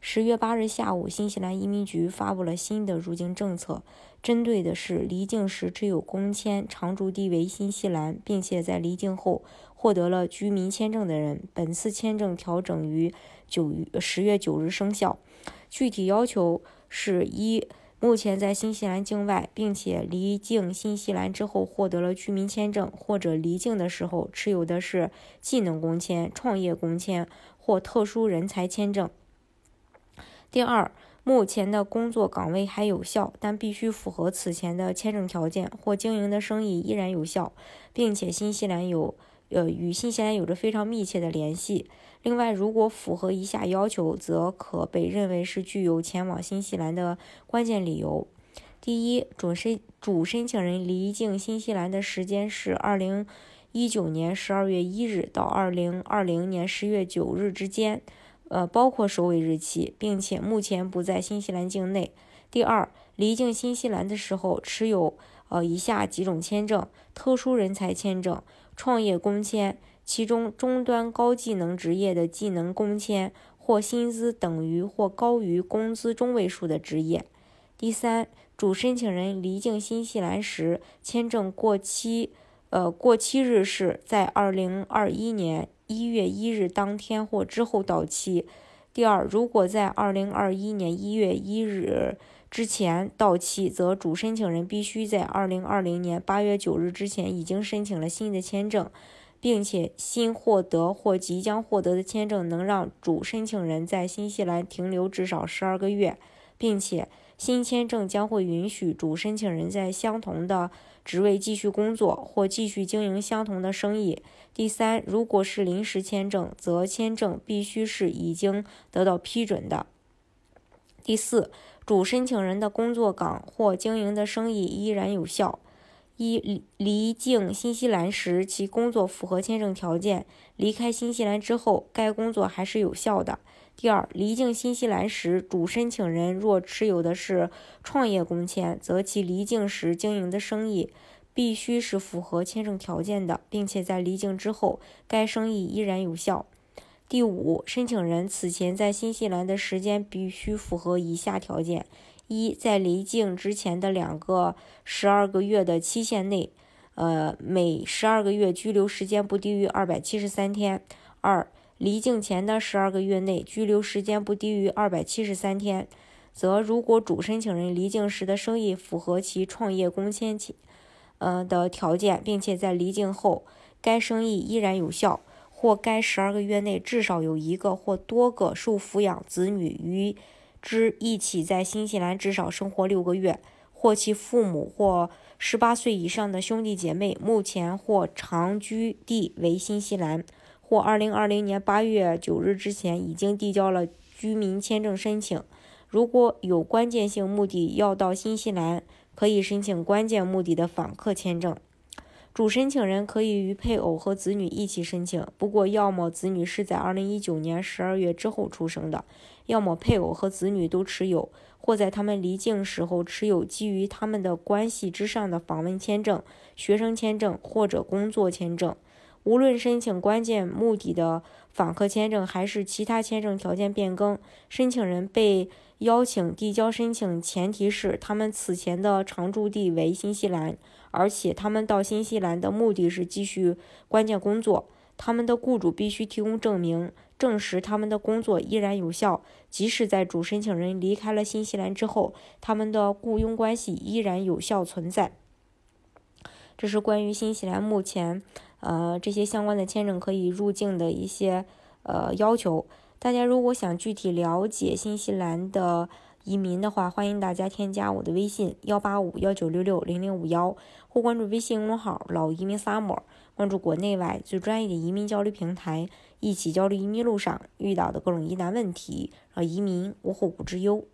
十月八日下午，新西兰移民局发布了新的入境政策，针对的是离境时持有工签、常住地为新西兰，并且在离境后获得了居民签证的人。本次签证调整于九月十月九日生效。具体要求是：一、目前在新西兰境外，并且离境新西兰之后获得了居民签证，或者离境的时候持有的是技能工签、创业工签或特殊人才签证。第二，目前的工作岗位还有效，但必须符合此前的签证条件，或经营的生意依然有效，并且新西兰有呃与新西兰有着非常密切的联系。另外，如果符合以下要求，则可被认为是具有前往新西兰的关键理由。第一，主申主申请人离境新西兰的时间是二零一九年十二月一日到二零二零年十月九日之间。呃，包括收尾日期，并且目前不在新西兰境内。第二，离境新西兰的时候持有呃以下几种签证：特殊人才签证、创业工签，其中中端高技能职业的技能工签或薪资等于或高于工资中位数的职业。第三，主申请人离境新西兰时签证过期，呃，过期日是在二零二一年。一月一日当天或之后到期。第二，如果在二零二一年一月一日之前到期，则主申请人必须在二零二零年八月九日之前已经申请了新的签证，并且新获得或即将获得的签证能让主申请人在新西兰停留至少十二个月，并且新签证将会允许主申请人在相同的。职位继续工作或继续经营相同的生意。第三，如果是临时签证，则签证必须是已经得到批准的。第四，主申请人的工作岗或经营的生意依然有效。一离境新西兰时，其工作符合签证条件；离开新西兰之后，该工作还是有效的。第二，离境新西兰时，主申请人若持有的是创业工签，则其离境时经营的生意必须是符合签证条件的，并且在离境之后，该生意依然有效。第五，申请人此前在新西兰的时间必须符合以下条件：一，在离境之前的两个十二个月的期限内，呃，每十二个月居留时间不低于二百七十三天；二，离境前的十二个月内居留时间不低于二百七十三天，则如果主申请人离境时的生意符合其创业工签期呃的条件，并且在离境后该生意依然有效，或该十二个月内至少有一个或多个受抚养子女与之一起在新西兰至少生活六个月，或其父母或十八岁以上的兄弟姐妹目前或长居地为新西兰。或二零二零年八月九日之前已经递交了居民签证申请。如果有关键性目的要到新西兰，可以申请关键目的的访客签证。主申请人可以与配偶和子女一起申请，不过要么子女是在二零一九年十二月之后出生的，要么配偶和子女都持有，或在他们离境时候持有基于他们的关系之上的访问签证、学生签证或者工作签证。无论申请关键目的的访客签证还是其他签证条件变更，申请人被邀请递交申请，前提是他们此前的常住地为新西兰，而且他们到新西兰的目的是继续关键工作。他们的雇主必须提供证明，证实他们的工作依然有效，即使在主申请人离开了新西兰之后，他们的雇佣关系依然有效存在。这是关于新西兰目前。呃，这些相关的签证可以入境的一些呃要求，大家如果想具体了解新西兰的移民的话，欢迎大家添加我的微信幺八五幺九六六零零五幺，或关注微信公众号“老移民 summer”，关注国内外最专业的移民交流平台，一起交流移民路上遇到的各种疑难问题，让移民无后顾之忧。